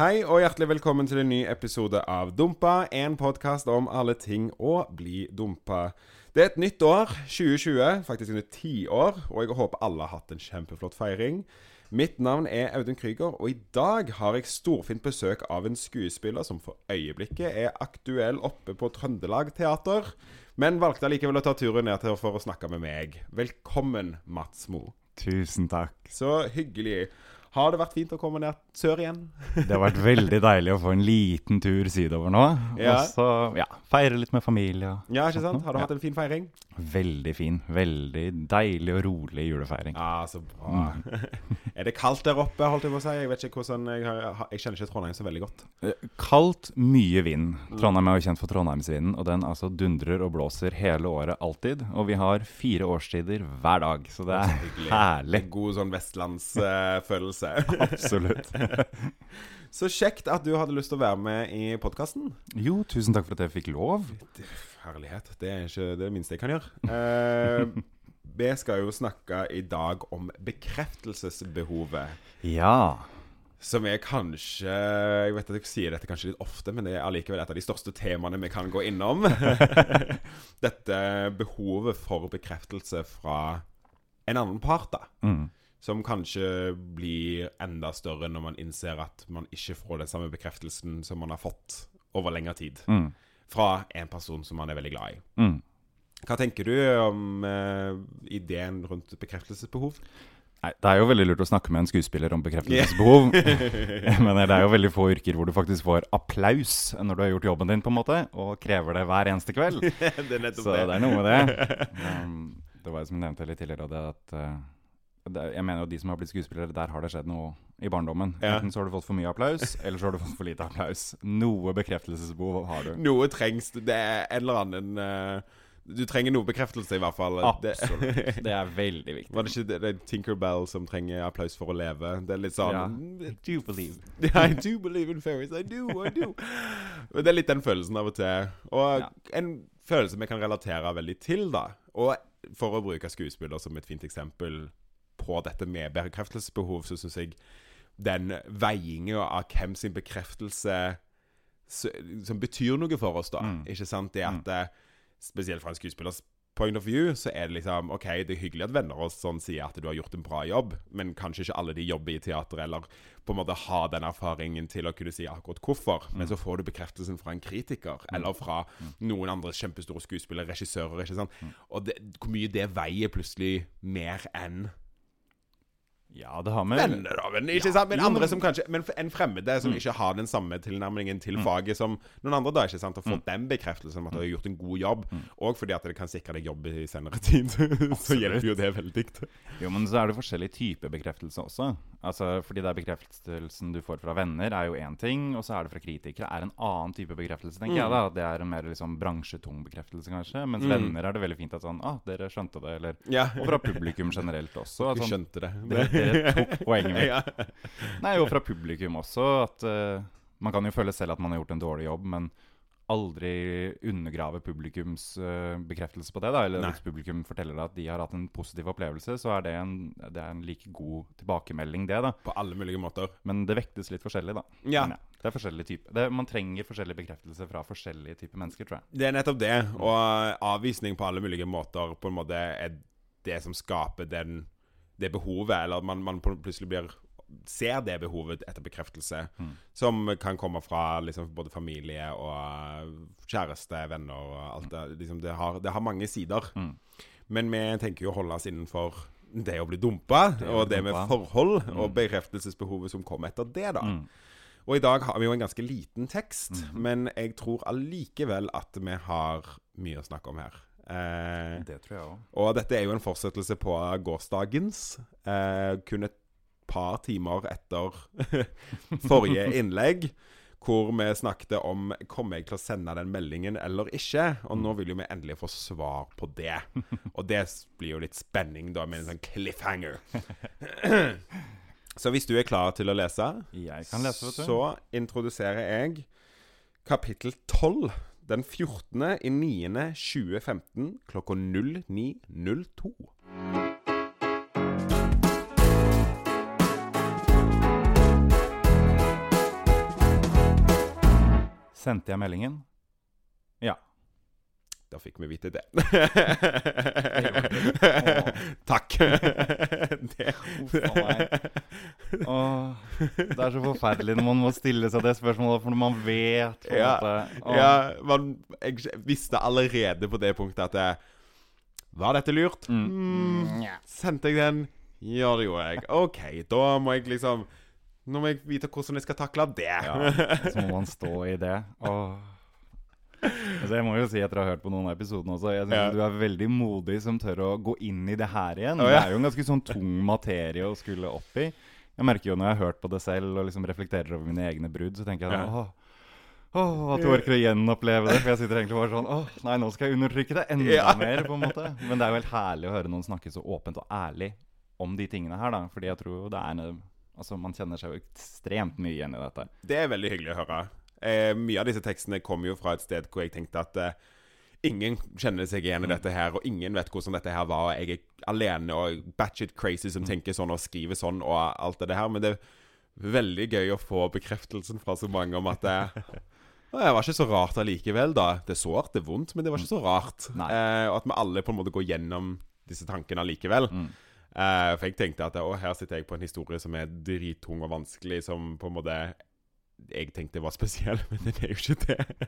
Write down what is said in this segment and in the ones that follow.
Hei og hjertelig velkommen til en ny episode av Dumpa, en podkast om alle ting å bli dumpa. Det er et nytt år, 2020, faktisk under ti år, og jeg håper alle har hatt en kjempeflott feiring. Mitt navn er Audun Krüger, og i dag har jeg storfint besøk av en skuespiller som for øyeblikket er aktuell oppe på Trøndelag Teater, men valgte allikevel å ta turen ned til for å snakke med meg. Velkommen, Mats Mo. Tusen takk. Så hyggelig. Har det vært fint å komme ned sør igjen? Det har vært veldig deilig å få en liten tur sydover nå. Ja. Og så ja, feire litt med familie. og Ja, ikke sant? Har du hatt en fin feiring? Veldig fin. Veldig deilig og rolig julefeiring. Ja, så bra. er det kaldt der oppe, holdt jeg på å si? Jeg vet ikke hvordan Jeg, har- jeg kjenner ikke Trondheim så veldig godt. Eh, Kaldt, mye vind. Trondheim er jo kjent for Trondheimsvinden, og den altså dundrer og blåser hele året, alltid. Og vi har fire årstider hver dag, så det er Hyggelig. herlig. En god sånn vestlandsfølelse. Absolutt. så kjekt at du hadde lyst til å være med i podkasten. Jo, tusen takk for at jeg fikk lov. Herlighet. Det er ikke det minste jeg kan gjøre. Eh, vi skal jo snakke i dag om bekreftelsesbehovet. Ja. Som er kanskje Jeg vet at jeg sier dette kanskje litt ofte, men det er allikevel et av de største temaene vi kan gå innom. Dette behovet for bekreftelse fra en annen part, da. Mm. Som kanskje blir enda større når man innser at man ikke får den samme bekreftelsen som man har fått over lengre tid. Mm. Fra en person som man er veldig glad i. Mm. Hva tenker du om eh, ideen rundt bekreftelsesbehov? Nei, Det er jo veldig lurt å snakke med en skuespiller om bekreftelsesbehov. Men det er jo veldig få yrker hvor du faktisk får applaus når du har gjort jobben din, på en måte, og krever det hver eneste kveld. det Så det er noe med det. Um, det var jo som jeg nevnte litt tidligere, det at uh, Jeg mener jo de som har blitt skuespillere, der har det skjedd noe i barndommen. Ja. Enten så har du fått for mye applaus, eller så har du fått for lite applaus. Noe bekreftelsesbehov har du. Noe trengs. Det er en eller annen uh, Du trenger noe bekreftelse, i hvert fall. Absolutt. Det er veldig viktig. var det ikke det, det er Tinkerbell som trenger applaus for å leve? Det er litt sånn Ja. I Do believe. I do believe in fairies. I do, I do. Men det er litt den følelsen av og til. Og Ja. en følelse vi kan relatere veldig til, da. Og for å bruke skuespiller som et fint eksempel på dette med bekreftelsesbehov, så syns jeg den veiinga av hvem sin bekreftelse som betyr noe for oss, da. Mm. Ikke sant? Det at eh, Spesielt fra en skuespillers point of view, så er det liksom OK, det er hyggelig at venner og sånn sier at du har gjort en bra jobb, men kanskje ikke alle de jobber i teater, eller på en måte har den erfaringen til å kunne si akkurat hvorfor. Men så får du bekreftelsen fra en kritiker, eller fra noen andre kjempestore skuespillere, regissører, ikke sant. Og det, hvor mye det veier plutselig mer enn Ja, det har vi. venner, da, men ikke sant? Men andre som kanskje Men en fremmede som Mm. ikke har den samme tilnærmingen til faget som noen andre, da, ikke sant? Og fått den bekreftelsen om at du har gjort en god jobb, og fordi at det kan sikre deg jobb i senere tid, så hjelper jo det veldig. Jo, men så er det forskjellige typer bekreftelse også. Altså, fordi det er bekreftelsen du får fra venner, er jo én ting, og så er det fra kritikere er en annen type bekreftelse, tenker jeg da. Det er en mer liksom bransjetung bekreftelse, kanskje. Mens Mm. venner er det veldig fint at sånn Ah, dere skjønte det, eller Ja. Og fra publikum generelt også. At sånn, skjønte det. dere, dere tok poenget mitt. ja. Nei, og fra publikum også. At uh, man kan jo føle selv at man har gjort en dårlig jobb, men aldri undergrave publikums eh, bekreftelse på det. da Eller Nei. hvis publikum forteller deg at de har hatt en positiv opplevelse, så er det en, det er en like god tilbakemelding, det. da På alle mulige måter. Men det vektes litt forskjellig, da. Ja. Men det er forskjellige typer det, Man trenger forskjellig bekreftelse fra forskjellige typer mennesker, tror jeg. Det er nettopp det. Og avvisning på alle mulige måter på en måte er det som skaper den, det behovet, eller man, man plutselig blir ser det behovet etter bekreftelse, Mm. som kan komme fra liksom, både familie og kjæreste, venner og alt det. Liksom, det, har, det har mange sider. Mm. Men vi tenker jo å holde oss innenfor det å bli dumpa, Det å og bli det med forhold, Mm. og bekreftelsesbehovet som kommer etter det, da. Mm. Og i dag har vi jo en ganske liten tekst, Mhm. men jeg tror allikevel at vi har mye å snakke om her. Eh, Det tror jeg òg. og dette er jo en fortsettelse på gårsdagens. Eh, kun et par timer etter forrige innlegg. Hvor vi snakket om Kommer jeg til å sende den meldingen eller ikke. Og nå vil jo vi endelig få svar på det. Og det blir jo litt spenning, da, med en sånn cliffhanger. Så hvis du er klar til å lese, lese, så introduserer jeg kapittel 12 den 14. i 9. 2015 klokka 09.02. Sendte jeg meldingen? Ja. Da fikk vi vite det. Takk. det. Åh, det er så forferdelig når man må stille seg det spørsmålet, for man vet på en Ja, måte Ja, man, jeg visste allerede på det punktet at det, Var dette lurt? Mm. Mm, sendte jeg den? Ja, det gjorde jeg. OK, da må jeg liksom Nå må jeg vite hvordan jeg skal takle det. Ja, så må man stå i det. Åh. Altså jeg må jo si etter å ha hørt på noen av episodene også Jeg synes Ja. du er veldig modig som tør å gå inn i det her igjen. Å, Det er jo en ganske sånn tung materie å skulle opp i. Jeg merker jo når jeg har hørt på det selv og liksom reflekterer over mine egne brudd, så tenker jeg Ja. sånn åh, åh, at du orker å gjenoppleve det. For jeg sitter egentlig bare sånn åh, nei, nå skal jeg undertrykke det enda Ja. mer, på en måte. Men det er jo helt herlig å høre noen snakke så åpent og ærlig om de tingene her, da. Fordi jeg tror det er en Altså, man kjenner seg jo ekstremt mye igjen i dette. Det er veldig hyggelig å høre. Eh, mye av disse tekstene kommer jo fra et sted hvor jeg tenkte at eh, ingen kjenner seg igjen i dette her, og ingen vet hvordan dette her var. og Jeg er alene og batshit crazy som tenker sånn og skriver sånn og alt det her. Men det er veldig gøy å få bekreftelsen fra så mange om at det, «Å, det var ikke så rart allikevel, da. Det er sårt, det er vondt, men det var ikke så rart. Eh, og at vi alle på en måte går gjennom disse tankene allikevel. Mm. Eh, for jeg tenkte at å, her sitter jeg på en historie som er drittung og vanskelig, som på en måte jeg tenkte var spesiell, men det er jo ikke det.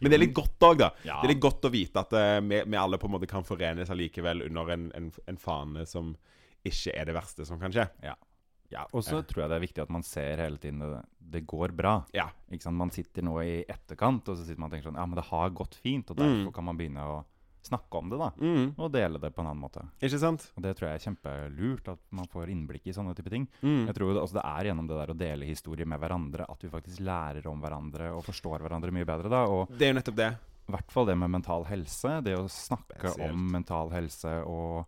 Men det er litt godt òg, da. Ja. Det er litt godt å vite at uh, vi, vi alle på en måte kan forenes allikevel under en, en, en fane som ikke er det verste som kan skje. Ja. Og så tror jeg det er viktig at man ser hele tiden det, det går bra. Ja. Man sitter nå i etterkant og så sitter man og tenker sånn Ja, men det har gått fint, og derfor Mm. kan man begynne å snakke om det, da. Mm. Og dele det på en annen måte. Ikke sant? Og det tror jeg er kjempelurt, at man får innblikk i sånne type ting. Mm. Jeg tror det, altså, det er gjennom det der å dele historier med hverandre at vi faktisk lærer om hverandre og forstår hverandre mye bedre, da. Og Det er jo nettopp det. i hvert fall det med mental helse. Det å snakke Spesielt. om mental helse og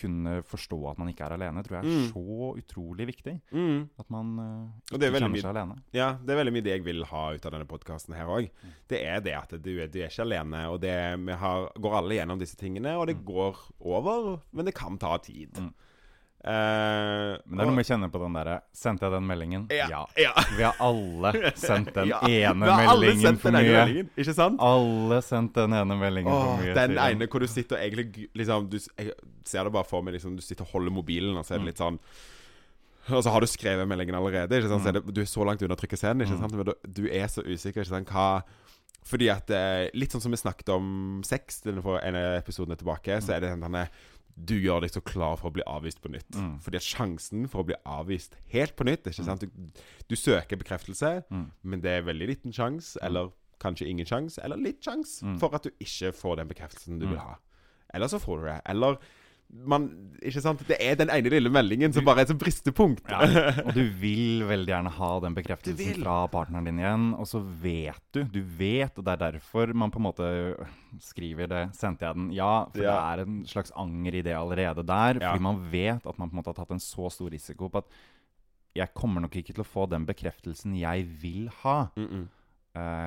kunne forstå at man ikke er alene, tror jeg er Mm. så utrolig viktig. Mm. At man uh, ikke kjenner mye- seg alene. Ja, det er veldig mye det jeg vil ha ut av denne podkasten her òg. Det er det at du, er- du er ikke alene, og det, vi har, går alle gjennom disse tingene, og det går over, men det kan ta tid. Mm. Eh, Men det er noe med å kjenne på den derre Sendte jeg den meldingen? Ja. ja. Vi har alle sendt den Ja. ene meldingen for mye. meldingen, ikke sant? Alle sendt den ene meldingen Åh, for mye. den siden. ene hvor du sitter og egentlig liksom, du, Jeg ser det bare for meg liksom, Du sitter og holder mobilen, og så er det Mm. litt sånn Og så har du skrevet meldingen allerede. Ikke sant? Så er Mm. det, du er så langt unna å trykke scenen Ikke sant? Men du, er så usikker. Ikke sant? Hva Fordi at eh, Litt sånn som vi snakket om sex den for en av episodene tilbake, så er det den denne Du gjør deg så klar for å bli avvist på nytt. Mm. Fordi at sjansen for å bli avvist helt på nytt Ikke sant? Du, du søker bekreftelse, Mm. men det er veldig liten sjanse, eller kanskje ingen sjanse, eller litt sjanse, Mm. for at du ikke får den bekreftelsen du Mm. vil ha. Eller så får du det. Eller man, Ikke sant? Det er den ene lille meldingen som bare er et bristepunkt. Ja, og du vil veldig gjerne ha den bekreftelsen fra partneren din igjen, og så vet du, du vet, og det er derfor man på en måte skriver det, sendte jeg den, ja, for Ja. det er en slags anger i det allerede der, Ja. fordi man vet at man på en måte har tatt en så stor risiko på at jeg kommer nok ikke til å få den bekreftelsen jeg vil ha. Mm -mm.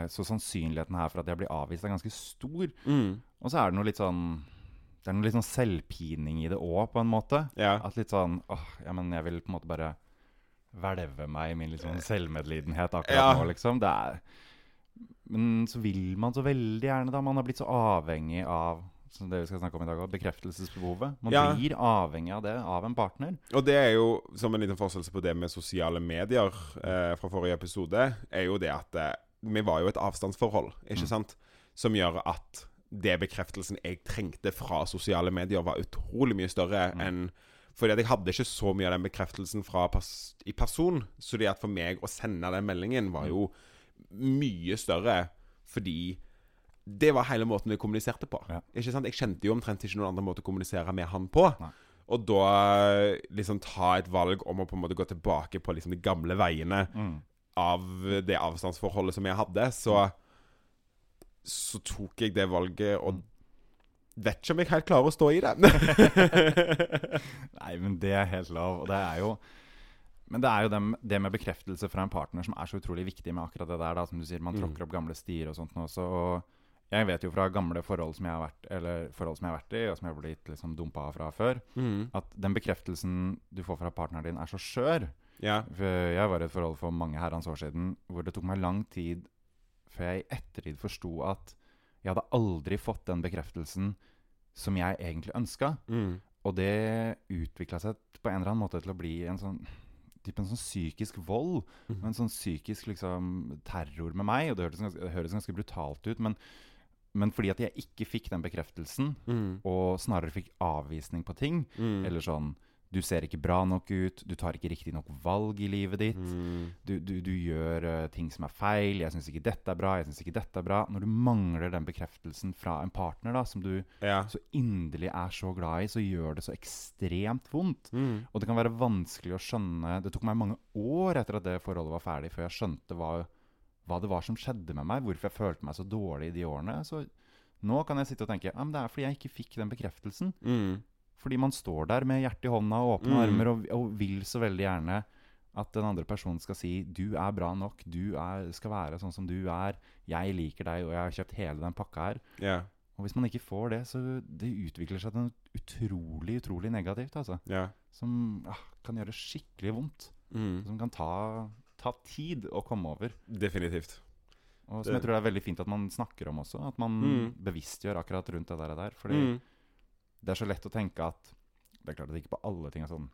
Så sannsynligheten her for at jeg blir avvist er ganske stor. Mm. Og så er det noe litt sånn Det er noe litt sånn selvpining i det òg, på en måte. Ja. At litt sånn åh, ja, men jeg vil på en måte bare hvelve meg i min sånn selvmedlidenhet akkurat Ja. nå, liksom. Det er Men så vil man så veldig gjerne, da. Man har blitt så avhengig av som det vi skal snakke om i dag bekreftelsesbehovet. Man Ja. blir avhengig av det, av en partner. Og det er jo, som en liten forskjell på det med sosiale medier eh, fra forrige episode, er jo det at eh, vi var jo et avstandsforhold, ikke Mm. sant? Som gjør at det bekreftelsen jeg trengte fra sosiale medier, var utrolig mye større Mm. enn Fordi at jeg hadde ikke så mye av den bekreftelsen fra pers i person. Så det at for meg å sende den meldingen var jo mye større fordi det var hele måten vi kommuniserte på. Ja. Ikke sant? Jeg kjente jo omtrent ikke noen andre måte å kommunisere med han på. Nei. Og da liksom ta et valg om å på en måte gå tilbake på liksom de gamle veiene Mm. av det avstandsforholdet som jeg hadde, så Så tok jeg det valget, og vet ikke om jeg helt klarer å stå i det. Nei, men det er helt lov. Og det er jo Men det er jo det, det med bekreftelse fra en partner som er så utrolig viktig med akkurat det der. da Som du sier, Man Mm. tråkker opp gamle stier og sånt nå også. Og jeg vet jo fra gamle forhold som jeg har vært Eller forhold som jeg har vært i, og som jeg har blitt liksom dumpa fra før, Mm. at den bekreftelsen du får fra partneren din, er så skjør. Ja. Jeg var i et forhold for mange herrens år siden hvor det tok meg lang tid før jeg i ettertid forsto at jeg hadde aldri fått den bekreftelsen som jeg egentlig ønska. Mm. Og det utvikla seg på en eller annen måte til å bli en sånn type en sånn psykisk vold. Mm. En sånn psykisk liksom, terror med meg. Og det høres ganske, det høres ganske brutalt ut, men, men fordi at jeg ikke fikk den bekreftelsen, Mm. og snarere fikk avvisning på ting, Mm. eller sånn Du ser ikke bra nok ut, du tar ikke riktig nok valg i livet ditt. Mm. Du, du, du gjør uh, ting som er feil. 'Jeg syns ikke dette er bra.' jeg synes ikke dette er bra Når du mangler den bekreftelsen fra en partner da som du Ja. så inderlig er så glad i, så gjør det så ekstremt vondt. Mm. Og det kan være vanskelig å skjønne Det tok meg mange år etter at det forholdet var ferdig, før jeg skjønte hva, hva det var som skjedde med meg, hvorfor jeg følte meg så dårlig i de årene. Så nå kan jeg sitte og tenke ja, men det er fordi jeg ikke fikk den bekreftelsen. Mm. Fordi man står der med hjertet i hånda og åpne Mm. armer og, og vil så veldig gjerne at den andre personen skal si 'du er bra nok', 'du er, skal være sånn som du er', 'jeg liker deg', og 'jeg har kjøpt hele den pakka her'. Yeah. Og hvis man ikke får det, så det utvikler seg til noe utrolig, utrolig negativt, altså. Yeah. Som ah, kan gjøre skikkelig vondt. Mm. Som kan ta, ta tid å komme over. Definitivt. Og som jeg tror det er veldig fint at man snakker om også. At man Mm. bevisstgjør akkurat rundt det der. der. Fordi Mm. Det er så lett å tenke at Det er klart at ikke på alle ting er sånn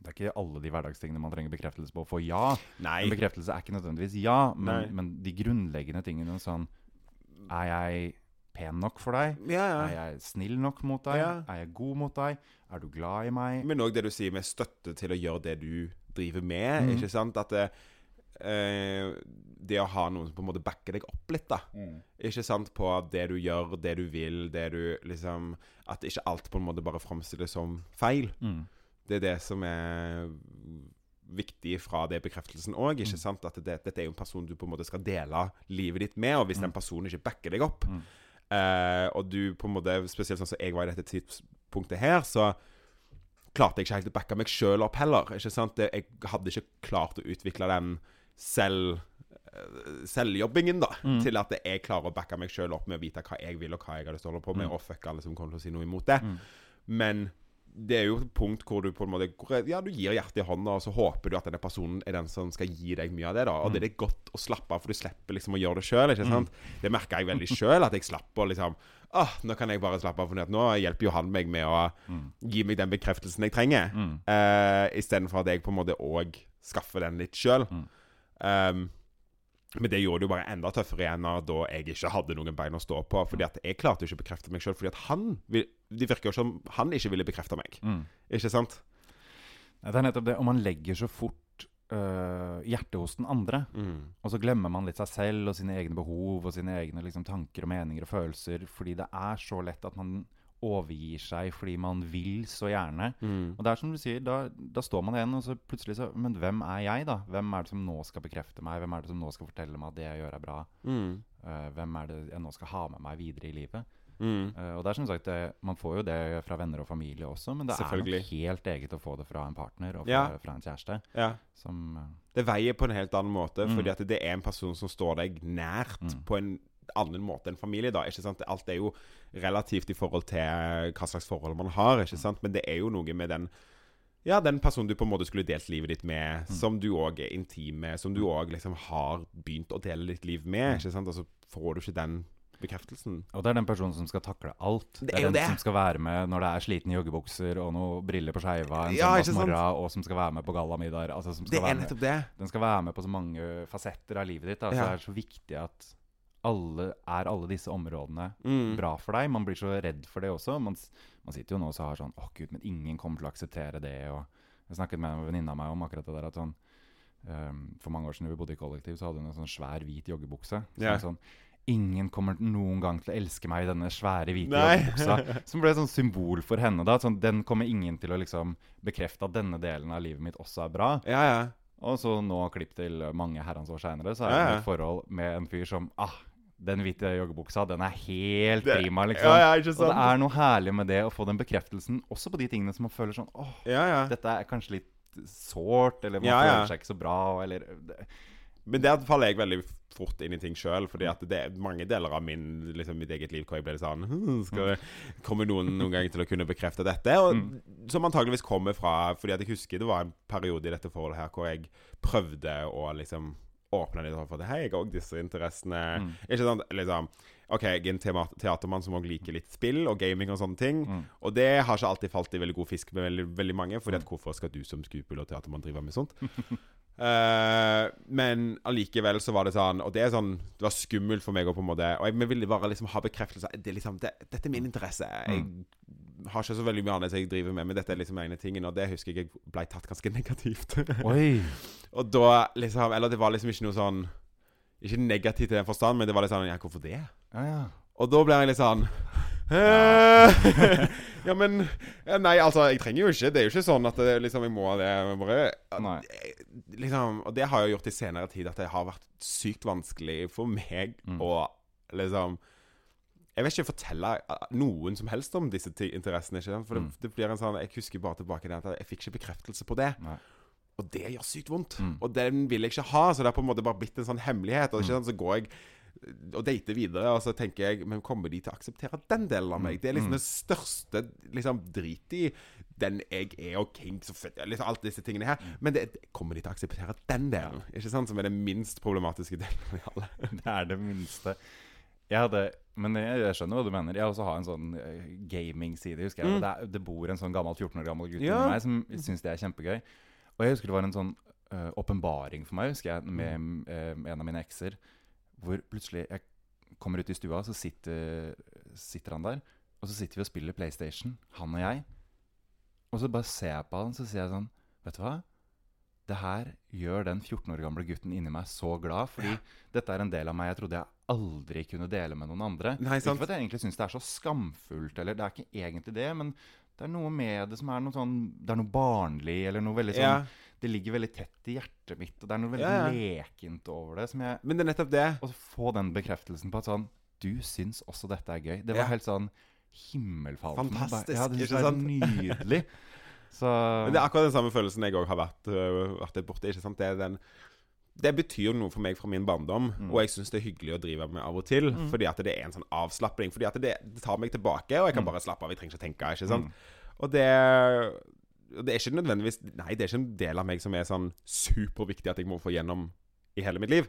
Det er ikke alle de hverdagstingene man trenger bekreftelse på få ja. Nei. En bekreftelse er ikke nødvendigvis ja, men, men de grunnleggende tingene sånn Er jeg pen nok for deg? Ja, Er jeg snill nok mot deg? Ja. Er jeg god mot deg? Er du glad i meg? Men òg det du sier med støtte til å gjøre det du driver med. Mm. Ikke sant? At det, eh, det å ha noen som på en måte backer deg opp litt, da. Ikke sant? På det du gjør, det du vil, det du liksom At ikke alt på en måte bare framstilles som feil. Mm. Det er det som er viktig fra det bekreftelsen òg. Ikke Mm. sant? At det, dette er jo en person du på en måte skal dele livet ditt med, og hvis den personen ikke backer deg opp, Mm. eh, og du på en måte Spesielt sånn som jeg var i dette tidspunktet her, så klarte jeg ikke helt å backe meg sjøl opp heller. Ikke sant? Jeg hadde ikke klart å utvikle den selv eh, selvjobbingen, da. Mm. Til at jeg klarer å backe meg sjøl opp med å vite hva jeg vil, og hva jeg har lyst til å holde på med, Mm. og fuck alle som kommer til å si noe imot det. Mm. Men det er jo et punkt hvor du på en måte Ja, du gir hjertet i hånda, og så håper du at denne personen er den som skal gi deg mye av det. da Og det er det godt å slappe av, for du slipper liksom å gjøre det sjøl. Mm. Det merka jeg veldig sjøl, at jeg slapp å liksom Åh, nå kan jeg bare slappe av, for nå hjelper jo han meg med å Mm. gi meg den bekreftelsen jeg trenger. Mm. Uh, Istedenfor at jeg på en måte òg skaffer den litt sjøl. Mm. Um, men det gjorde det jo bare enda tøffere igjen da jeg ikke hadde noen bein å stå på. Fordi at jeg klarte ikke å bekrefte meg sjøl, fordi at han Det virker jo som han ikke ville bekrefte meg. Mm. Ikke sant? Det er nettopp det. Og man legger så fort øh, hjertet hos den andre. Mm. Og så glemmer man litt seg selv og sine egne behov og sine egne liksom, tanker og meninger og følelser. Fordi det er så lett at man overgir seg fordi man vil så gjerne. Mm. Og det er som du sier, da, da står man igjen, og så plutselig så Men hvem er jeg, da? Hvem er det som nå skal bekrefte meg? Hvem er det som nå skal fortelle meg at det jeg gjør, er bra? Mm. Uh, hvem er det jeg nå skal ha med meg videre i livet? Mm. Uh, og det er som sagt, det, Man får jo det fra venner og familie også, men det er noe helt eget å få det fra en partner og fra, Ja. fra en kjæreste. Ja. Som uh, Det veier på en helt annen måte, Mm. fordi at det er en person som står deg nært Mm. på en annen måte enn familie. da, ikke sant? Alt er jo relativt i forhold til hva slags forhold man har, ikke sant? men det er jo noe med den ja, den personen du på en måte skulle delt livet ditt med, som du òg er intim med, som du òg liksom har begynt å dele ditt liv med, ikke sant? Og så får du ikke den bekreftelsen. Og det er den personen som skal takle alt. Det er jo den det. som skal være med når det er slitne joggebukser og noen briller på skeiva en Ja, søndagsmorgen, og som skal være med på gallamiddager. Altså, Det er nettopp det. den skal være med på så mange fasetter av livet ditt. Altså, Ja. Det er så viktig at alle, er alle disse områdene Mm. bra for deg. Man blir så redd for det også. Man, man sitter jo nå og så har sånn Å, gud, men ingen kommer til å akseptere det. Og jeg snakket med en venninne av meg om akkurat det der at sånn um, For mange år siden vi bodde i kollektiv, så hadde hun en sånn svær, hvit joggebukse. Så er sånn Ingen kommer noen gang til å elske meg i denne svære, hvite joggebuksa. Som ble et sånn symbol for henne. da sånn, Den kommer ingen til å liksom bekrefte at denne delen av livet mitt også er bra. Ja, ja. Og så nå, klipp til mange herrens år seinere, så er Ja, ja. i et forhold med en fyr som ah, den hvite joggebuksa, den er helt Det- prima, liksom. Ja, ja, Og det er noe herlig med det å få den bekreftelsen, også på de tingene som man føler sånn åh, Ja, ja. dette er kanskje litt sårt, eller man føler seg ikke så bra, eller det, Men der faller jeg veldig fort inn i ting sjøl. Fordi at det er mange deler av min, liksom, mitt eget liv hvor jeg ble litt sånn «Hm, Skal det komme noen noen gang til å kunne bekrefte dette? Og, Mm. Som antageligvis kommer fra Fordi at jeg husker det var en periode i dette forholdet her hvor jeg prøvde å liksom åpna litt opp for det. Hei, jeg har òg disse interessene. Mm. Ikke sant? Liksom OK, jeg er en teatermann som òg liker litt spill og gaming og sånne ting. Mm. Og det har ikke alltid falt i veldig god fisk med veldig, veldig mange. Fordi at hvorfor skal du som skuespiller og teatermann drive med sånt? Uh, men allikevel så var det sånn Og det er sånn Det var skummelt for meg å på en måte Og jeg vi ville bare liksom ha bekreftelse. Det liksom det, Dette er min interesse. Jeg har ikke så veldig mye annet jeg driver med, men dette er liksom egne ting Og det husker jeg jeg ble tatt ganske negativt. Oi. og da liksom Eller det var liksom ikke noe sånn Ikke negativt i den forstand, men det var litt sånn Ja, hvorfor det? Ja, ja. Og da ble jeg litt sånn Ja, men Nei, altså, jeg trenger jo ikke Det er jo ikke sånn at det, liksom, jeg må det. jeg Bare at, liksom, Og det har jeg gjort i senere tid, at det har vært sykt vanskelig for meg Mm. å liksom Jeg vil ikke fortelle noen som helst om disse interessene. Ikke? sant? For det, Mm. det blir en sånn Jeg husker bare tilbake til at jeg fikk ikke bekreftelse på det. Nei. Og det gjør sykt vondt. Mm. Og den vil jeg ikke ha, så det har på en måte bare blitt en sånn hemmelighet. Og ikke Mm. sant? så går jeg og dater videre, og så tenker jeg Men kommer de til å akseptere den delen av meg? Det er liksom Mm. det største liksom, drit i den jeg er, og fett, liksom alt disse tingene her. Men det, kommer de til å akseptere den delen? Ikke sant? Som er den minst problematiske delen av alle. Det er det minste. Jeg hadde Men jeg, jeg skjønner hva du mener. Jeg også har en sånn eh, gaming-side. husker jeg. Mm. Det, det bor en sånn gammel 14 år gammel gutt Ja. inni meg som syns det er kjempegøy. Og jeg husker det var en sånn åpenbaring uh, for meg husker jeg, med Mm. eh, en av mine ekser. Hvor plutselig jeg kommer ut i stua, så sitter, sitter han der. Og så sitter vi og spiller PlayStation, han og jeg. Og så bare ser jeg på han, så sier jeg sånn Vet du hva? Det her gjør den 14 år gamle gutten inni meg så glad. Fordi dette er en del av meg jeg trodde jeg aldri kunne dele med noen andre. Nei. Ikke for at jeg egentlig syns det er så skamfullt, eller det er ikke egentlig det, men det er noe med det som er noe sånn Det er noe barnlig, eller noe veldig sånn Ja. Det ligger veldig tett i hjertet mitt, og det er noe veldig Ja, ja. lekent over det. Som jeg Men det er nettopp det. Å få den bekreftelsen på at sånn Du syns også dette er gøy. Det var helt sånn himmelfalt. Fantastisk, Ja, det er nydelig. Så Men det er akkurat den samme følelsen jeg òg har vært, øh, vært borte. Ikke sant? Det, er den, det betyr noe for meg fra min barndom, Mm. og jeg syns det er hyggelig å drive med av og til. Mm. Fordi at det er en sånn avslapping. Fordi at det, det tar meg tilbake, og jeg kan Mm. bare slappe av. Jeg trenger ikke å tenke. Ikke sant? Mm. Og det det er ikke nødvendigvis Nei, det er ikke en del av meg som er sånn superviktig at jeg må få gjennom i hele mitt liv.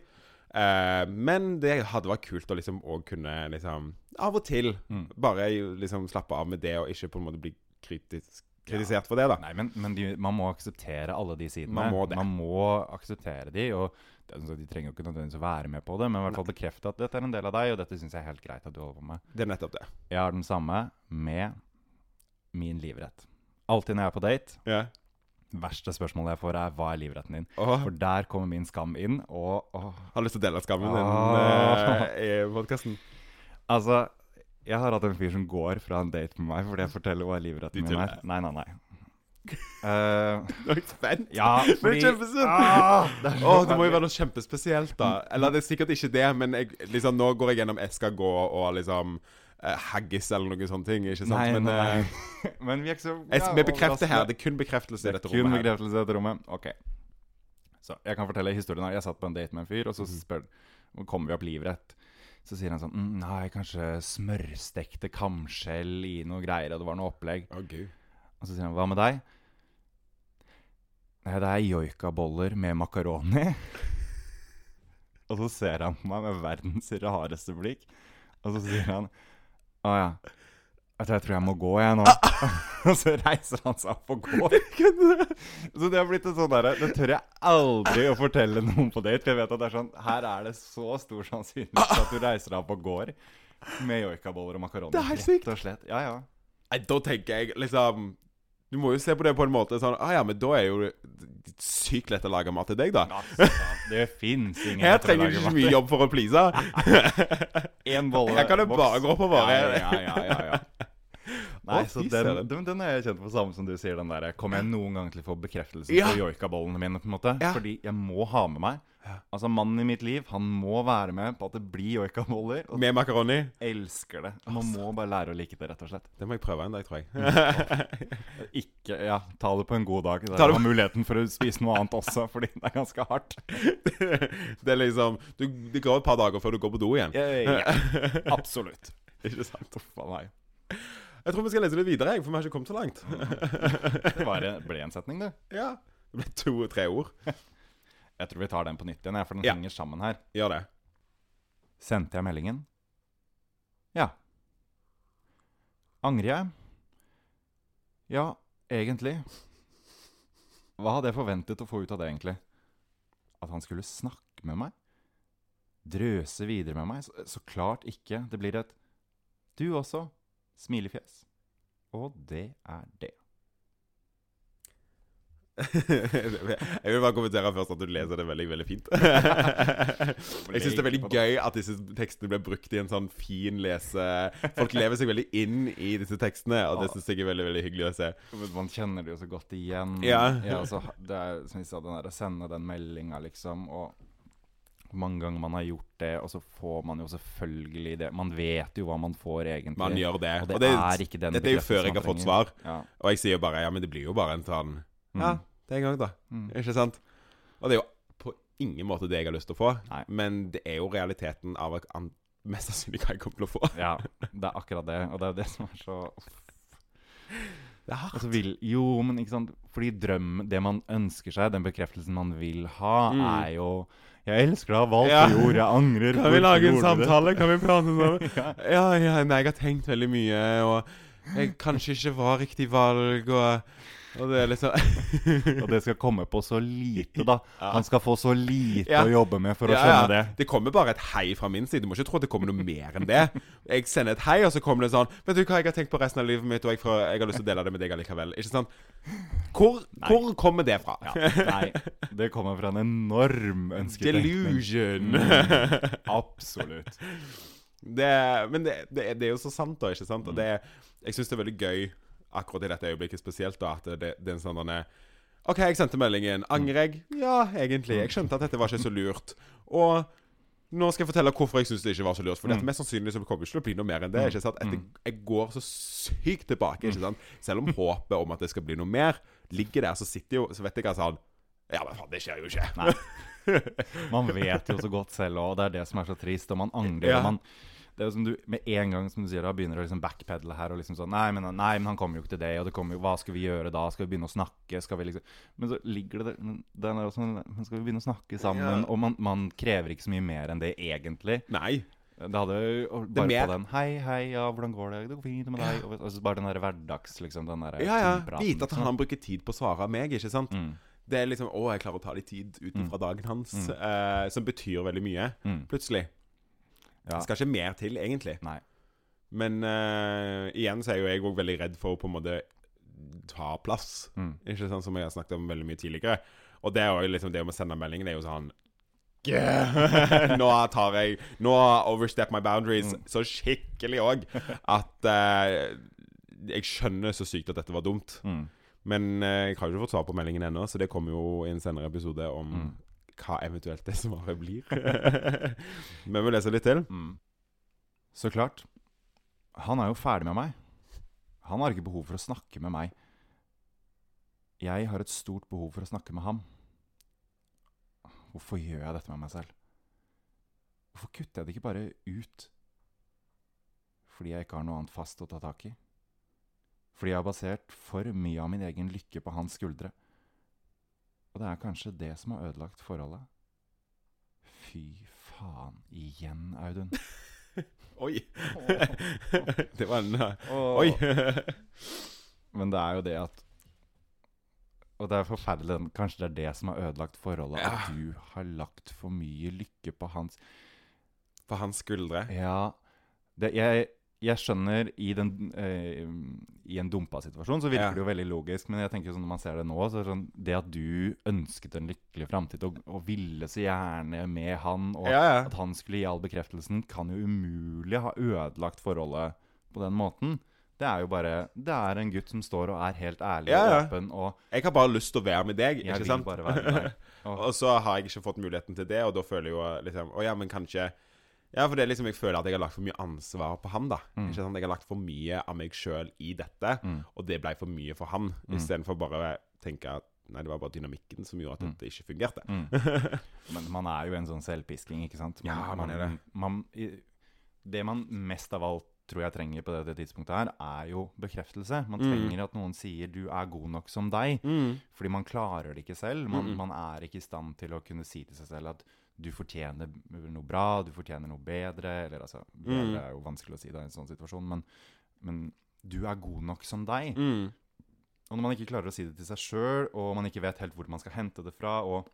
Uh, men det hadde vært kult å liksom òg kunne liksom Av og til Mm. bare liksom slappe av med det, og ikke på en måte bli kritisk, kritisert for det, da. Nei, men, men de, man må akseptere alle de sidene. Man må det. Man må akseptere de, og de trenger jo ikke nødvendigvis å være med på det, men i hvert fall bekrefte at dette er en del av deg, og dette syns jeg er helt greit at du holder på med. Det er nettopp det. Jeg har den samme med min livrett. Alltid når jeg er på date, Ja. verste spørsmålet jeg får, er hva er livretten din? Åh, For der kommer min skam inn, og åh, har lyst til å dele skammen din eh, i podkasten. Altså, jeg har hatt en fyr som går fra en date med meg fordi jeg forteller hva livretten min er. Nei, nei, nei. Uh, du er ikke spent. ja, fordi. Ah, det er så det må jo være noe kjempespesielt, da. Eller det er sikkert ikke det, men jeg, liksom, nå går jeg gjennom escargot og liksom uh, haggis eller noen sånne ting. Ikke sant? Nei, men nei. Uh, Men vi så jeg, ja, vi bekrefter her. Det er kun bekreftelse i dette Kun rommet. her bekreftelse i dette rommet. Ok. Så jeg kan fortelle historien. her. Jeg satt på en date med en fyr, og så Mhm. spør kommer vi opp livrett. Så sier han sånn mm, Nei, kanskje smørstekte kamskjell i noe greier, og det var noe opplegg. Gud. Og så sier han Hva med deg? Nei, det er joikaboller med makaroni. og så ser han på meg med verdens rareste blikk, og så sier han Å ja. Du, Jeg tror jeg må gå, jeg nå. og så reiser han seg opp og går. Så det har blitt en sånn derre Det tør jeg aldri å fortelle noen på date. For jeg vet at det er sånn Her er det så stor sannsynlighet for at du reiser deg opp og går med joikaboller og makaroni. Det er helt sykt. Rett og slett. Ja, ja. Nei, da tenker jeg liksom Du må jo se på det på en måte sånn ah, ja, men da er jo sykt lett å lage mat til deg, da. Det fins ingen Her trenger du ikke mye jobb for å please. En bolle Her kan du bare gå oppover. Ja, ja, ja, ja, ja. Nei, så den, den, den er jeg kjent på samme som du sier. Den der, Kommer jeg noen gang til å få bekreftelse på joikabollene mine? på en måte. Fordi jeg må ha med meg Ja. Altså Mannen i mitt liv Han må være med på at det blir joikaboller. Med makaroni. elsker det. Man må bare lære å like det, rett og slett. Det må jeg prøve en dag, tror jeg. Ikke Ja, ta det på en god dag. Ta det har muligheten for å spise noe annet også, fordi det er ganske hardt. det er liksom du, Det går et par dager før du går på do igjen. Ja, absolutt. Ikke sant? Uff a meg. Jeg tror vi skal lese litt videre, jeg, for vi har ikke kommet så langt. Det var, ble en setning, det. Ja. Det ble to-tre ord. Jeg tror vi tar den på nytt igjen, for den Ja. henger sammen her. Gjør det. Sendte jeg meldingen? Ja. Angrer jeg? Ja, egentlig. Hva hadde jeg forventet å få ut av det, egentlig? At han skulle snakke med meg? Drøse videre med meg? Så, så klart ikke. Det blir et 'du også', smilefjes. Og det er det. jeg vil bare kommentere først at du leser det veldig, veldig fint. jeg syns det er veldig gøy at disse tekstene blir brukt i en sånn fin lese... Folk lever seg veldig inn i disse tekstene, og det syns jeg er veldig veldig hyggelig å se. Man kjenner det jo så godt igjen. Ja. altså, det er som vi sa, den der, å sende den meldinga, liksom. Og mange ganger man har gjort det, og så får man jo selvfølgelig det. Man vet jo hva man får, egentlig. Man gjør det. Og det, Og det- er ikke den Dette er jo før jeg har fått svar, Ja. og jeg sier jo bare ja, men det blir jo bare en sånn. Ja, det er en gang, da. Mm. Ikke sant? Og det er jo på ingen måte det jeg har lyst til å få, Nei. men det er jo realiteten av at han mest sannsynlig hva jeg kommer til å få. ja, det er akkurat det. Og det er det som er så Det er hardt. altså, vil, Jo, men ikke sant Fordi drøm Det man ønsker seg, den bekreftelsen man vil ha, Mm. er jo 'Jeg elsker deg ha valgt Ja. jord, jeg angrer'. Kan vi hvorfor lage en gjorde du det?» samtale? Kan vi prate sammen? Ja. Ja, ja, nei, jeg har tenkt veldig mye, og jeg kanskje ikke var riktig valg, og, og det liksom Og det skal komme på så lite, da. Han skal få så lite Ja. å jobbe med for å skjønne ja. det. Det kommer bare et hei fra min side. Du må ikke tro at det kommer noe mer enn det. Jeg sender et hei, og så kommer det sånn Vet du hva jeg har tenkt på resten av livet mitt, og jeg, får, jeg har lyst til å dele det med deg allikevel. Ikke sant? Hvor, hvor kommer det fra? Ja, nei, det kommer fra en enorm ønsketenkning. Delusion. Absolutt. det, men det, det, det er jo så sant, da. Ikke sant? Og det, jeg syns det er veldig gøy akkurat i dette øyeblikket spesielt, da, at det, det er en sånn denne OK, jeg sendte meldingen. Angrer jeg? Ja, egentlig. Jeg skjønte at dette var ikke så lurt. Og nå skal jeg fortelle hvorfor jeg syns det ikke var så lurt. For Mm. mest sannsynlig så kommer det ikke til å bli noe mer enn det. Ikke sant? Etter, jeg, jeg går så sykt tilbake. Ikke sant? Selv om håpet om at det skal bli noe mer, ligger der, så sitter jo Så vet jeg at sånn Ja, men faen, det skjer jo ikke. Nei. Man vet jo så godt selv òg, og det er det som er så trist. Og man angrer. Ja. Og man, det er jo som du, Med en gang som du sier da, begynner å liksom backpedale her og liksom sånn nei men, nei, men han kommer jo ikke til det, og det kommer jo, hva skal vi gjøre da? Skal vi begynne å snakke? Skal vi liksom Men så ligger det der den er også, men Skal vi begynne å snakke sammen? Ja. Og man, man krever ikke så mye mer enn det, egentlig. Nei. Det hadde jo bare på den Hei, hei, ja, hvordan går det? Det går fint med deg. Og, og så bare den der hverdags, liksom. Den der Ja, ja. Vite at liksom. han bruker tid på å svare meg, ikke sant? Mm. Det er liksom Å, jeg klarer å ta litt tid ut fra dagen hans. eh, som betyr veldig mye, Mm. plutselig. Ja. Det skal ikke mer til, egentlig. Nei. Men uh, igjen så er jo jeg òg veldig redd for å på en måte ta plass. Mm. Ikke sant, Som jeg har snakket om veldig mye tidligere. Og det er jo liksom det med å sende meldingen er jo sånn yeah. Nå tar jeg Nå overstep my boundaries Mm. så skikkelig òg at uh, jeg skjønner så sykt at dette var dumt. Mm. Men uh, jeg har jo ikke fått svar på meldingen ennå, så det kommer jo i en senere episode om Mm. Hva eventuelt det svaret blir. Men vi leser litt til. Mm. Så klart. Han er jo ferdig med meg. Han har ikke behov for å snakke med meg. Jeg har et stort behov for å snakke med ham. Hvorfor gjør jeg dette med meg selv? Hvorfor kutter jeg det ikke bare ut? Fordi jeg ikke har noe annet fast å ta tak i? Fordi jeg har basert for mye av min egen lykke på hans skuldre? Og det er kanskje det som har ødelagt forholdet? Fy faen. Igjen, Audun. Oi! det var en uh, Oi! Men det er jo det at Og det er forferdelig. Kanskje det er det som har ødelagt forholdet. Ja. At du har lagt for mye lykke på hans På hans skuldre. Ja det, jeg, jeg skjønner i, den, eh, I en dumpa situasjon så virker Ja. det jo veldig logisk, men jeg tenker sånn når man ser det nå så er det sånn, Det at du ønsket en lykkelig framtid og, og ville så gjerne med han, og Ja, ja. at han skulle gi all bekreftelsen, kan jo umulig ha ødelagt forholdet på den måten. Det er jo bare Det er en gutt som står og er helt ærlig og åpen, og Jeg har bare lyst til å være med deg, ikke sant? bare være med deg. Og, Og så har jeg ikke fått muligheten til det, og da føler jeg jo liksom Å ja, men kanskje Ja, for det er liksom jeg føler at jeg har lagt for mye ansvar på han, da. Mm. Ikke sant? Jeg har lagt for mye av meg sjøl i dette, og det ble for mye for han. Mm. Istedenfor bare å tenke at Nei, det var bare dynamikken som gjorde at Mm. dette ikke fungerte. Men man er jo en sånn selvpisking, ikke sant? Ja, man er det. man- det man mest av alt tror jeg trenger på dette tidspunktet her, er jo bekreftelse. Man Mm. trenger at noen sier 'du er god nok som deg', Mm. fordi man klarer det ikke selv. Man, Mm-mm. man er ikke i stand til å kunne si til seg selv at du fortjener noe bra, du fortjener noe bedre. Eller altså, bedre Mm. er jo vanskelig å si da i en sånn situasjon, men, men du er god nok som deg. Mm. Og når man ikke klarer å si det til seg sjøl, og man ikke vet helt hvor man skal hente det fra, og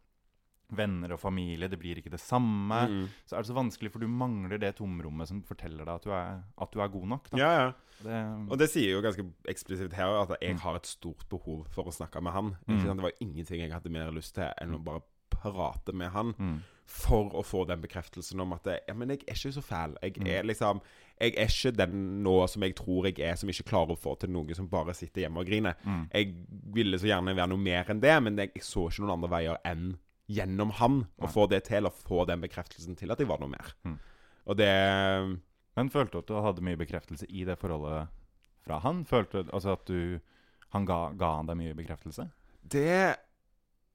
venner og familie, det blir ikke det samme, Mm. så er det så vanskelig, for du mangler det tomrommet som forteller deg at du er, at du er god nok. Ja, ja. Det, Og det sier jo ganske eksplisitt her at jeg Mm. har et stort behov for å snakke med han. Mm. Det var ingenting jeg hadde mer lyst til enn å bare prate med han. mm, For å få den bekreftelsen om at Ja, men jeg er ikke så fæl. Jeg Mm. er liksom Jeg er ikke den nå som jeg tror jeg er, som ikke klarer å få til noe, som bare sitter hjemme og griner. mm, Jeg ville så gjerne være noe mer enn det, men jeg, jeg så ikke noen andre veier enn gjennom han å få det til, å få den bekreftelsen til at jeg var noe mer. Mm. Og det Men følte du at du hadde mye bekreftelse i det forholdet fra han? Følte du altså at du Han ga, ga han deg mye bekreftelse? Det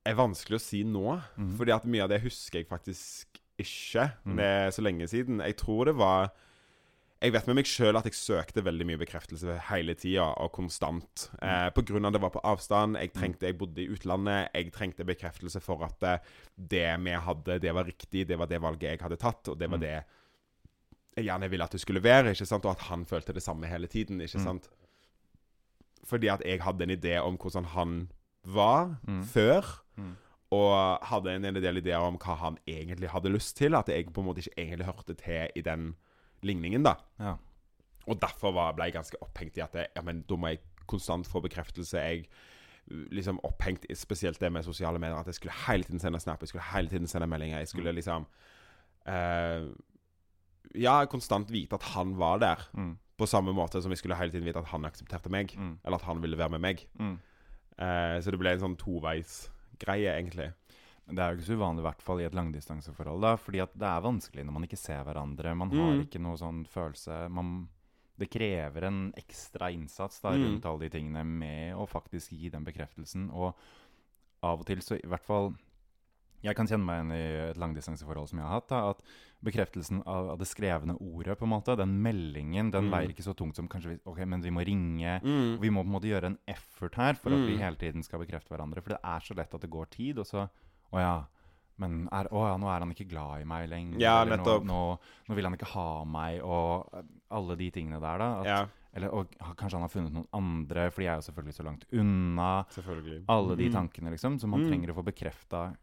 er vanskelig å si nå. Mm. Fordi at mye av det husker jeg faktisk ikke. Mm. Det er så lenge siden. Jeg tror det var Jeg vet med meg sjøl at jeg søkte veldig mye bekreftelse hele tida og konstant. Eh, på grunn av det var på avstand. Jeg trengte, jeg bodde i utlandet. Jeg trengte bekreftelse for at eh, det vi hadde, det var riktig. Det var det valget jeg hadde tatt, og det var Mm. det jeg gjerne ville at det skulle være. ikke sant? Og at han følte det samme hele tiden. ikke sant? Fordi at jeg hadde en idé om hvordan han var Mm. før. Mm. Og hadde en del ideer om hva han egentlig hadde lyst til. At jeg på en måte ikke egentlig hørte til i den ligningen. da Ja. Og derfor var, ble jeg ganske opphengt i at jeg, ja, men da må jeg konstant få bekreftelse. Jeg liksom opphengt i spesielt det med sosiale medier. At jeg skulle hele tiden sende snap, jeg skulle hele tiden sende meldinger. Jeg skulle liksom uh, Ja, konstant vite at han var der. Mm. På samme måte som jeg skulle hele tiden vite at han aksepterte meg. Mm. Eller at han ville være med meg. Mm. Eh, så det ble en sånn toveisgreie, egentlig. Men Det er jo ikke så uvanlig, i hvert fall i et langdistanseforhold. da, fordi at det er vanskelig når man ikke ser hverandre. Man har Mm. ikke noe sånn følelse man, Det krever en ekstra innsats da, Mm. rundt alle de tingene med å faktisk gi den bekreftelsen. Og av og til, så i hvert fall Jeg kan kjenne meg igjen i et langdistanseforhold som jeg har hatt. da, At bekreftelsen av, av det skrevne ordet, på en måte, den meldingen, den Mm. veier ikke så tungt som kanskje vi, Ok, men vi må ringe. Mm. Vi må på en måte gjøre en effort her for at vi Mm. hele tiden skal bekrefte hverandre. For det er så lett at det går tid, og så Å ja. Men er, å ja, nå er han ikke glad i meg lenger. Ja, eller. Nå, nå, nå vil han ikke ha meg, og alle de tingene der, da. At, Ja, Eller og, kanskje han har funnet noen andre, fordi jeg er jo selvfølgelig så langt unna. Alle de Mm. tankene, liksom, som man Mm. trenger å få bekrefta.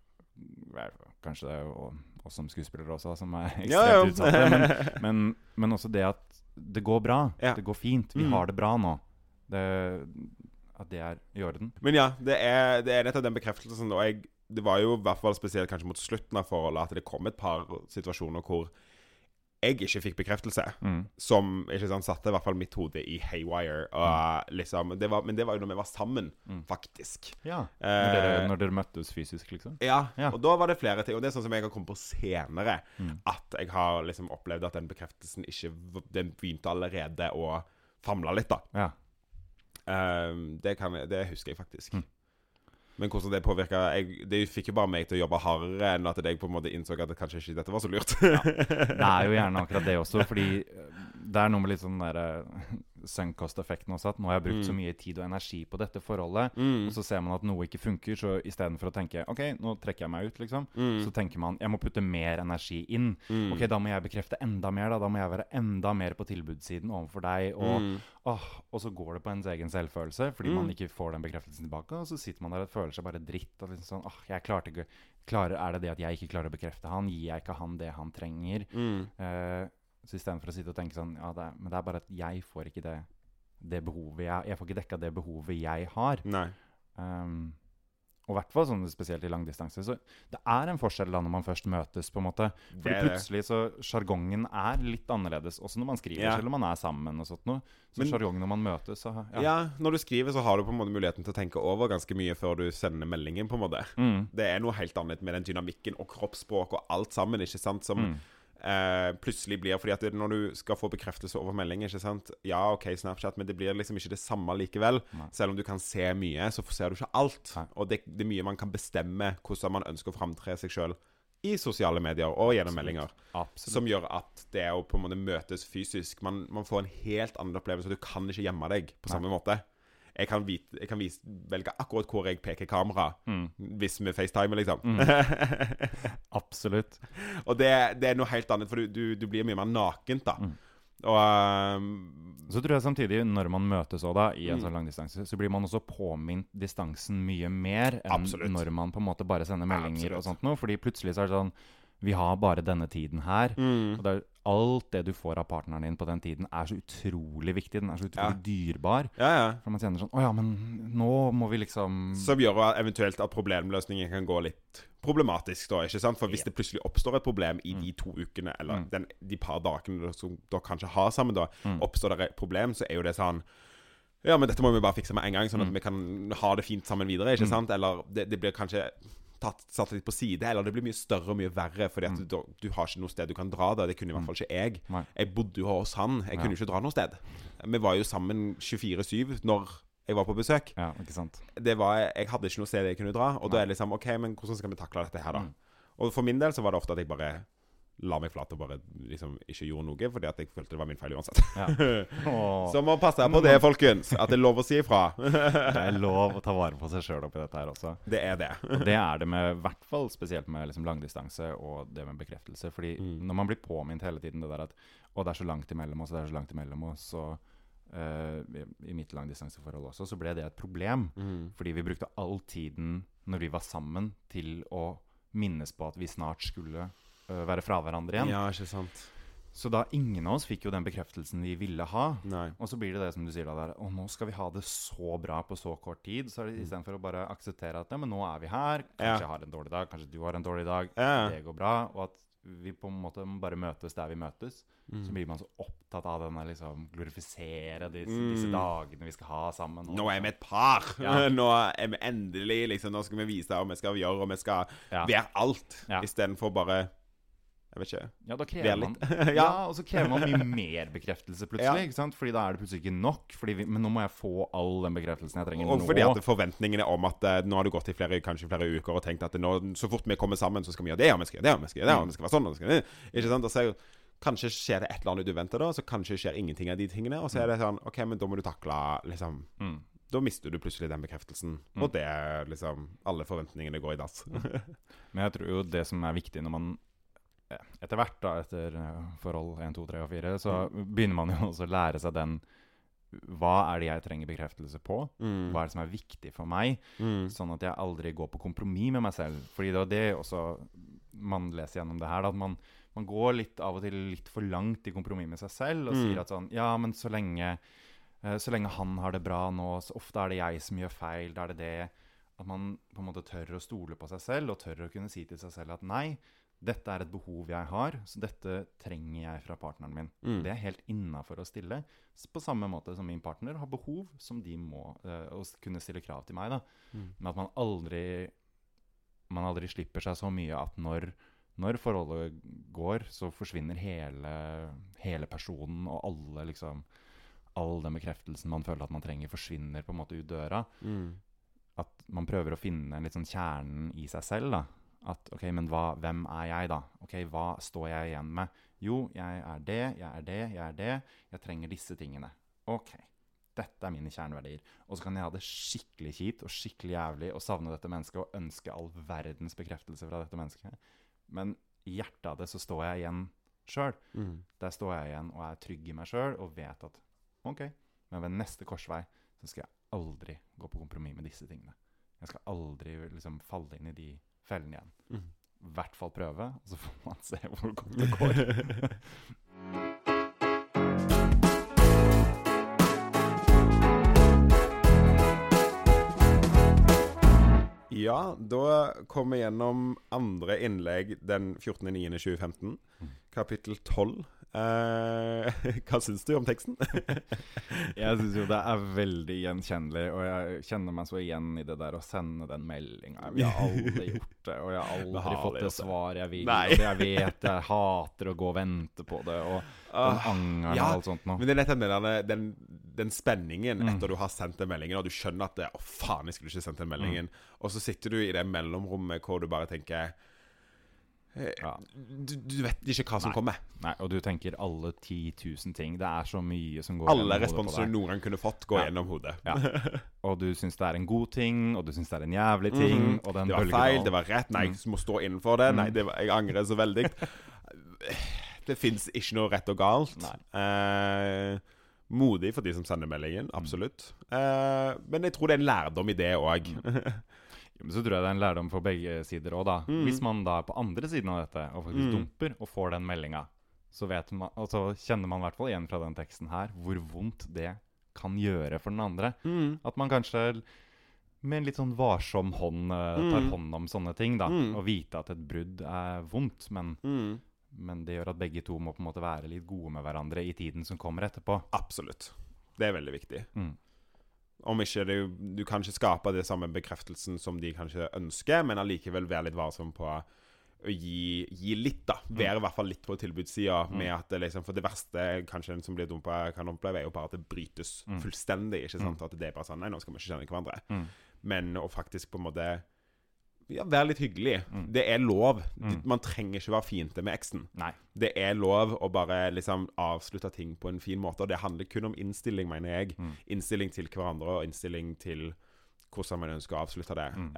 Kanskje det er jo oss som skuespillere også, som er ekstremt Ja, ja. utsatte. Men, men, men også det at det går bra. Ja. Det går fint. Vi Mm. har det bra nå. Det, at det er i orden. Men ja, det er, det er nettopp den bekreftelsen. Og jeg, det var jo i hvert fall spesielt kanskje mot slutten av forholdet at det kom et par situasjoner hvor jeg ikke fikk bekreftelse. Mm. Som ikke sant, satte i hvert fall mitt hode i haywire. Og, liksom, det var, men det var jo når vi var sammen, Mm. faktisk. Ja. Når dere, Eh, når dere møttes fysisk, liksom? ja, Ja. og da var det flere ting. Og det er sånn som jeg har kommet på senere. Mm. At jeg har liksom opplevd at den bekreftelsen ikke Den begynte allerede å famle litt, da. Ja. Ehm, det, kan, det husker jeg faktisk. Mm. Men hvordan det påvirka Det fikk jo bare meg til å jobbe hardere enn at jeg på en måte innså at det kanskje ikke dette var så lurt. Det er jo gjerne akkurat det også, fordi eh, det er noe med litt sånn der sunk cost-effekten også, at nå har jeg brukt Mm. så mye tid og energi på dette forholdet, mm. og så ser man at noe ikke funker, så istedenfor å tenke OK, nå trekker jeg meg ut, liksom, Mm. så tenker man jeg må putte mer energi inn. Mm. Ok, da må jeg bekrefte enda mer, da. Da må jeg være enda mer på tilbudssiden overfor deg. Og, Mm. åh, og så går det på ens egen selvfølelse, fordi Mm. man ikke får den bekreftelsen tilbake. Og så sitter man der og føler seg bare dritt. Og liksom sånn, åh, jeg klarte ikke klarer, Er det det at jeg ikke klarer å bekrefte han? Gir jeg ikke han det han trenger? Mm. Eh, så istedenfor å sitte og tenke sånn Ja, det er, men det er bare at jeg får ikke det, det behovet jeg Jeg får ikke dekka det behovet jeg har. Nei. Um, og i hvert fall sånn spesielt i langdistanse. Så det er en forskjell da når man først møtes, på en måte. Fordi det. plutselig så Sjargongen er litt annerledes, også når man skriver, Ja. selv om man er sammen og sånt noe. Så sjargongen når man møtes, så Ja. ja. når du skriver, så har du på en måte muligheten til å tenke over ganske mye før du sender meldingen, på en måte. Mm, Det er noe helt annet med den dynamikken og kroppsspråk og alt sammen, ikke sant, som mm, eh, plutselig blir Fordi at når du skal få bekreftelse over melding, ikke sant Ja, OK, Snapchat, men det blir liksom ikke det samme likevel. Nei. Selv om du kan se mye, så ser du ikke alt. Nei. Og det, det er mye man kan bestemme hvordan man ønsker å framtre seg sjøl i sosiale medier og gjennom Absolutt. meldinger. Absolutt. Som gjør at det å på en måte møtes fysisk Man, man får en helt annen opplevelse. Du kan ikke gjemme deg på samme måte. Jeg kan, vite, jeg kan vise, velge akkurat hvor jeg peker kamera, Mm. hvis vi facetimer, liksom. Absolutt. og det, det er noe helt annet, for du, du, du blir mye mer nakent, da. Mm. Og um, Så tror jeg samtidig, når man møtes også da, i en Mm. sånn langdistanse, så blir man også påminnet distansen mye mer enn Absolutt. når man på en måte bare sender meldinger Absolutt. og sånt noe. Fordi plutselig så er det sånn Vi har bare denne tiden her. mm, Og det er, alt det du får av partneren din på den tiden, er så utrolig viktig. Den er så utrolig dyrebar. Ja, ja. For man kjenner sånn Å ja, men nå må vi liksom Som gjør eventuelt at problemløsningen kan gå litt problematisk, da. ikke sant? For hvis Ja. det plutselig oppstår et problem i Mm. de to ukene, eller Mm. den, de par dagene som dere kanskje har sammen, da, Mm. oppstår det et problem, så er jo det sånn Ja, men dette må vi bare fikse med en gang, sånn at Mm. vi kan ha det fint sammen videre, ikke Mm. sant? Eller det, det blir kanskje tatt, satt litt på side, eller det blir mye større og mye verre, fordi at Mm. du, du har ikke noe sted du kan dra da. Det kunne i hvert fall ikke jeg. Nei. Jeg bodde jo hos han. Jeg Ja. kunne jo ikke dra noe sted. Vi var jo sammen 24-7 når jeg var på besøk Ja, ikke sant. det var, jeg hadde ikke noe sted jeg kunne dra. Og da er det liksom OK, men hvordan skal vi takle dette her, da? Mm. Og for min del så var det ofte at jeg bare la meg flat og bare liksom ikke gjorde noe, fordi at jeg følte det var min feil uansett. Ja. Så må passe på det, folkens. At det er lov å si ifra. det er lov å ta vare på seg sjøl oppi dette her også. det er det. Og det er det med, hvert fall spesielt med liksom langdistanse og det med bekreftelse. Fordi Mm. når man blir påminnet hele tiden det der at å, det er så langt imellom oss, det er så langt imellom oss, og uh, i, i mitt langdistanseforhold også, så ble det et problem. Mm. Fordi vi brukte all tiden når vi var sammen, til å minnes på at vi snart skulle eh, være fra hverandre igjen. Ja, ikke sant. Så da ingen av oss fikk jo den bekreftelsen vi ville ha. Nei. Og så blir det det som du sier da der Å, nå skal vi ha det så bra på så kort tid. Så er det istedenfor å bare akseptere at ja, men nå er vi her. Kanskje Ja. jeg har en dårlig dag, kanskje du har en dårlig dag. Ja. Det går bra. Og at vi på en måte bare møtes der vi møtes. Så Mm. blir man så opptatt av denne liksom glorifisere disse, Mm. disse dagene vi skal ha sammen. Nå er vi et par! Ja. Nå er vi endelig liksom Nå skal vi vise og vi skal gjøre, og vi skal være alt. Ja. Istedenfor bare Jeg vet ikke. ja, da krever man ja. ja. og så krever man mye mer bekreftelse plutselig. Ja. ikke sant? Fordi da er det plutselig ikke nok. Vi, men nå må jeg få all den bekreftelsen jeg trenger Og nå. fordi at forventningene om at uh, nå har du gått i flere, kanskje flere uker og tenkt at nå, så fort vi kommer sammen, så skal vi gjøre det, og vi skal gjøre det, og vi skal gjøre det, og vi skal være sånn, og vi skal Ikke sant? Og så er kanskje skjer det et eller annet uventet, da, så kanskje skjer ingenting av de tingene, og så er det sånn OK, men da må du takle liksom mm. Da mister du plutselig den bekreftelsen, Mm. og det liksom Alle forventningene går i dass. Men jeg tror jo det som er viktig når man etter hvert, da, etter eh, forhold 1, 2, 3 og 4, så begynner man jo også å lære seg den Hva er det jeg trenger bekreftelse på? Mm. Hva er det som er viktig for meg? Mm. Sånn at jeg aldri går på kompromiss med meg selv. Fordi det er det også man leser gjennom det her, da, at man, man går litt av og til litt for langt i kompromiss med seg selv og Mm. sier at sånn Ja, men så lenge, eh, så lenge han har det bra nå, så ofte er det jeg som gjør feil. Da er det det at man på en måte tør å stole på seg selv, og tør å kunne si til seg selv at nei, dette er et behov jeg har, så dette trenger jeg fra partneren min. Mm. Det er helt innafor å stille. På samme måte som min partner har behov som de må uh, kunne stille krav til meg. da. Mm. Men at man aldri man aldri slipper seg så mye at når, når forholdet går, så forsvinner hele, hele personen og alle liksom All den bekreftelsen man føler at man trenger, forsvinner på en måte ut døra. Mm. At man prøver å finne litt sånn kjernen i seg selv. da. At OK, men hva, hvem er jeg, da? Ok, Hva står jeg igjen med? Jo, jeg er det, jeg er det, jeg er det. Jeg trenger disse tingene. OK. Dette er mine kjerneverdier. Og så kan jeg ha det skikkelig kjipt og skikkelig jævlig og savne dette mennesket og ønske all verdens bekreftelse fra dette mennesket. Men i hjertet av det så står jeg igjen sjøl. Mm. Der står jeg igjen og er trygg i meg sjøl og vet at OK, men ved neste korsvei så skal jeg aldri gå på kompromiss med disse tingene. Jeg skal aldri liksom falle inn i de fellene igjen. Mm. I hvert fall prøve, og så får man se hvor godt det går. Ja, da kom vi gjennom andre innlegg den 14.09.2015. Mm. Kapittel 12. Eh, hva syns du om teksten? Jeg syns jo det er veldig gjenkjennelig, og jeg kjenner meg så igjen i det der å sende den meldinga. Vi har alle gjort det, og jeg har aldri har fått det svaret svar jeg vil. Nei. Og jeg vet jeg hater å gå og vente på det, og den uh, angeren ja, og alt sånt noe. Men det er nettopp den, den, den spenningen Mm. etter du har sendt den meldingen, og du skjønner at det, 'Å, faen, jeg skulle ikke sendt den Mm. meldingen', og så sitter du i det mellomrommet hvor du bare tenker Ja. du, du vet ikke hva som Nei. kommer. Nei, og du tenker alle 10 000 ting. Det er så mye som går Alle responser noen gang kunne fått, går Ja. gjennom hodet. Ja. Og du syns det er en god ting, og du syns det er en jævlig ting. Mhm. og den Det var feil, det var rett. Nei, jeg må stå innenfor det. Nei, Mm. det var, jeg angrer så veldig. Det fins ikke noe rett og galt. Nei. Eh, modig for de som sender meldingen, absolutt. Eh, men jeg tror det er en lærdom i det òg. Jo, Men så tror jeg det er en lærdom for begge sider òg, da. Mm. Hvis man da er på andre siden av dette og faktisk Mm. dumper og får den meldinga, så, vet man, og så kjenner man i hvert fall igjen fra den teksten her hvor vondt det kan gjøre for den andre. Mm. At man kanskje med en litt sånn varsom hånd eh, tar Mm. hånd om sånne ting, da. Mm. Og vite at et brudd er vondt, men, Mm. men det gjør at begge to må på en måte være litt gode med hverandre i tiden som kommer etterpå. Absolutt. Det er veldig viktig. Mm. Om ikke det, Du kan ikke skape det samme bekreftelsen som de kanskje ønsker, men allikevel være litt varsom på å gi, gi litt, da. Være i hvert fall litt på tilbudssida. Mm. Med at det liksom, for det verste kanskje en som blir dumpa, kan oppleve, er jo bare at det brytes Mm. fullstendig. ikke sant? At det er bare sånn Nei, nå skal vi ikke kjenne hverandre. Mm. Men å faktisk på en måte ja, Vær litt hyggelig. Mm. Det er lov. Mm. Man trenger ikke være fiende med eksen. Nei. Det er lov å bare liksom avslutte ting på en fin måte. Og det handler kun om innstilling, mener jeg. Mm. Innstilling til hverandre og innstilling til hvordan man ønsker å avslutte det. Mm.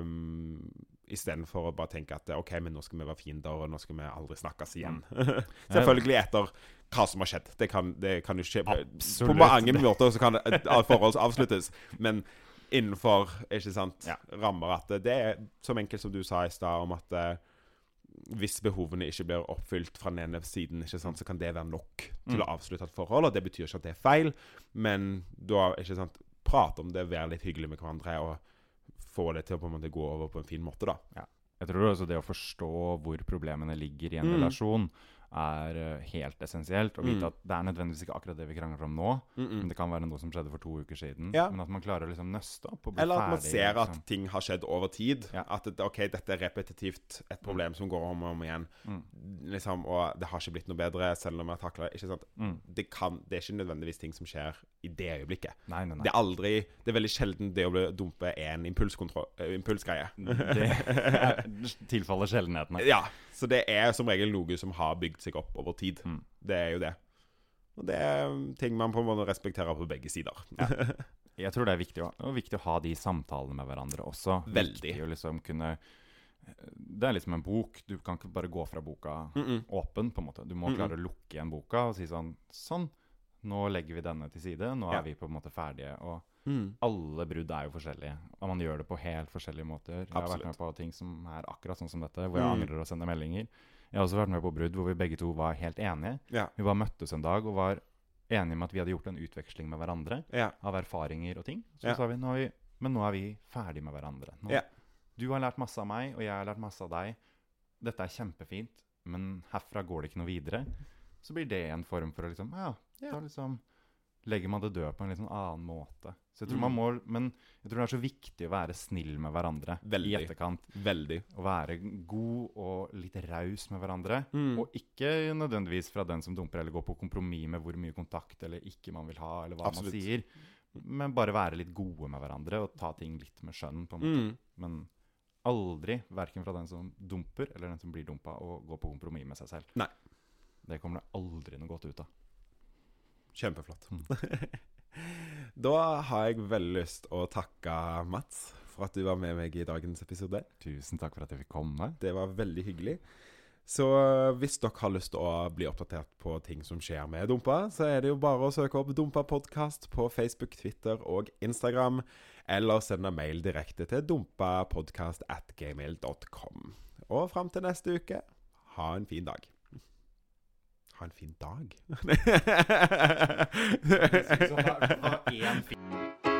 Um, Istedenfor å bare tenke at OK, men nå skal vi være fiender, og nå skal vi aldri snakkes igjen. Mm. Selvfølgelig etter hva som har skjedd. Det kan, det kan jo skje På Absolutt. mange måter så kan et forhold avsluttes, men innenfor ikke sant, Ja. rammer at det er som enkelt som du sa i stad, om at eh, hvis behovene ikke blir oppfylt fra den ene siden, ikke sant, så kan det være nok til Mm. å avslutte et forhold. Og det betyr ikke at det er feil, men da ikke sant, prate om det, være litt hyggelig med hverandre og få det til å på en måte gå over på en fin måte, da. Jeg tror også det å forstå hvor problemene ligger i en Mm. relasjon, er eh, helt essensielt. Å vite Mm. at det er nødvendigvis ikke akkurat det vi krangler om nå, men det kan være noe som skjedde for to uker siden. Ja. Men at man klarer å liksom nøste opp og bli Eller at man ferdig. ser at liksom. ting har skjedd over tid. Ja. At det, OK, dette er repetitivt, et problem som går om og om igjen. Mm. Liksom, og det har ikke blitt noe bedre, selv om vi takla det. Ikke sant? Mm. Det, kan, det er ikke nødvendigvis ting som skjer i det øyeblikket. Nei, nei, nei. Det er aldri Det er veldig sjelden det å bli dumpe er en eh, impulsgreie. Det er- tilfaller sjeldenhetene. Ja, så det er som regel noe som har bygd seg opp over tid. Mm. Det er jo det. Og det er ting man på en måte respekterer på begge sider. Jeg tror det er viktig å, og viktig å ha de samtalene med hverandre også. Veldig. Viktig å liksom kunne Det er liksom en bok. Du kan ikke bare gå fra boka Mm -mm. åpen, på en måte. Du må Mm-mm. klare å lukke igjen boka og si sånn Sånn, nå legger vi denne til side. Nå Ja. er vi på en måte ferdige. Og Mm. alle brudd er jo forskjellige. Og man gjør det på helt forskjellige måter. Jeg har vært med på ting som er akkurat sånn som dette, hvor jeg Mm. angrer og sender meldinger. Jeg har også vært med på brudd hvor vi begge to var helt enige. Ja. Vi bare møttes en dag og var enige med at vi hadde gjort en utveksling med hverandre Ja. av erfaringer og ting. Så Ja. sa vi, nå vi men nå er vi ferdig med hverandre. Nå. Du har lært masse av meg, og jeg har lært masse av deg. Dette er kjempefint, men herfra går det ikke noe videre. Så blir det en form for å liksom Ja, Ja. da liksom legger man det død på en litt sånn annen måte. Så jeg tror Mm. man må Men jeg tror det er så viktig å være snill med hverandre Veldig. i etterkant. Veldig. Å være god og litt raus med hverandre. Mm. Og ikke nødvendigvis fra den som dumper, eller går på kompromiss med hvor mye kontakt eller ikke man vil ha, eller hva Absolutt. man sier. Men bare være litt gode med hverandre og ta ting litt med skjønn. på en måte. Mm. Men aldri, verken fra den som dumper eller den som blir dumpa, å gå på kompromiss med seg selv. Nei. Det kommer det aldri noe godt ut av. Kjempeflott. Da har jeg veldig lyst å takke Mats for at du var med meg i dagens episode. Tusen takk for at jeg fikk komme. Det var veldig hyggelig. Så hvis dere har lyst til å bli oppdatert på ting som skjer med Dumpa, så er det jo bare å søke opp Dumpa podkast på Facebook, Twitter og Instagram, eller sende mail direkte til dumpapodkast at gmail.com. Og fram til neste uke, ha en fin dag. Ha en fin dag?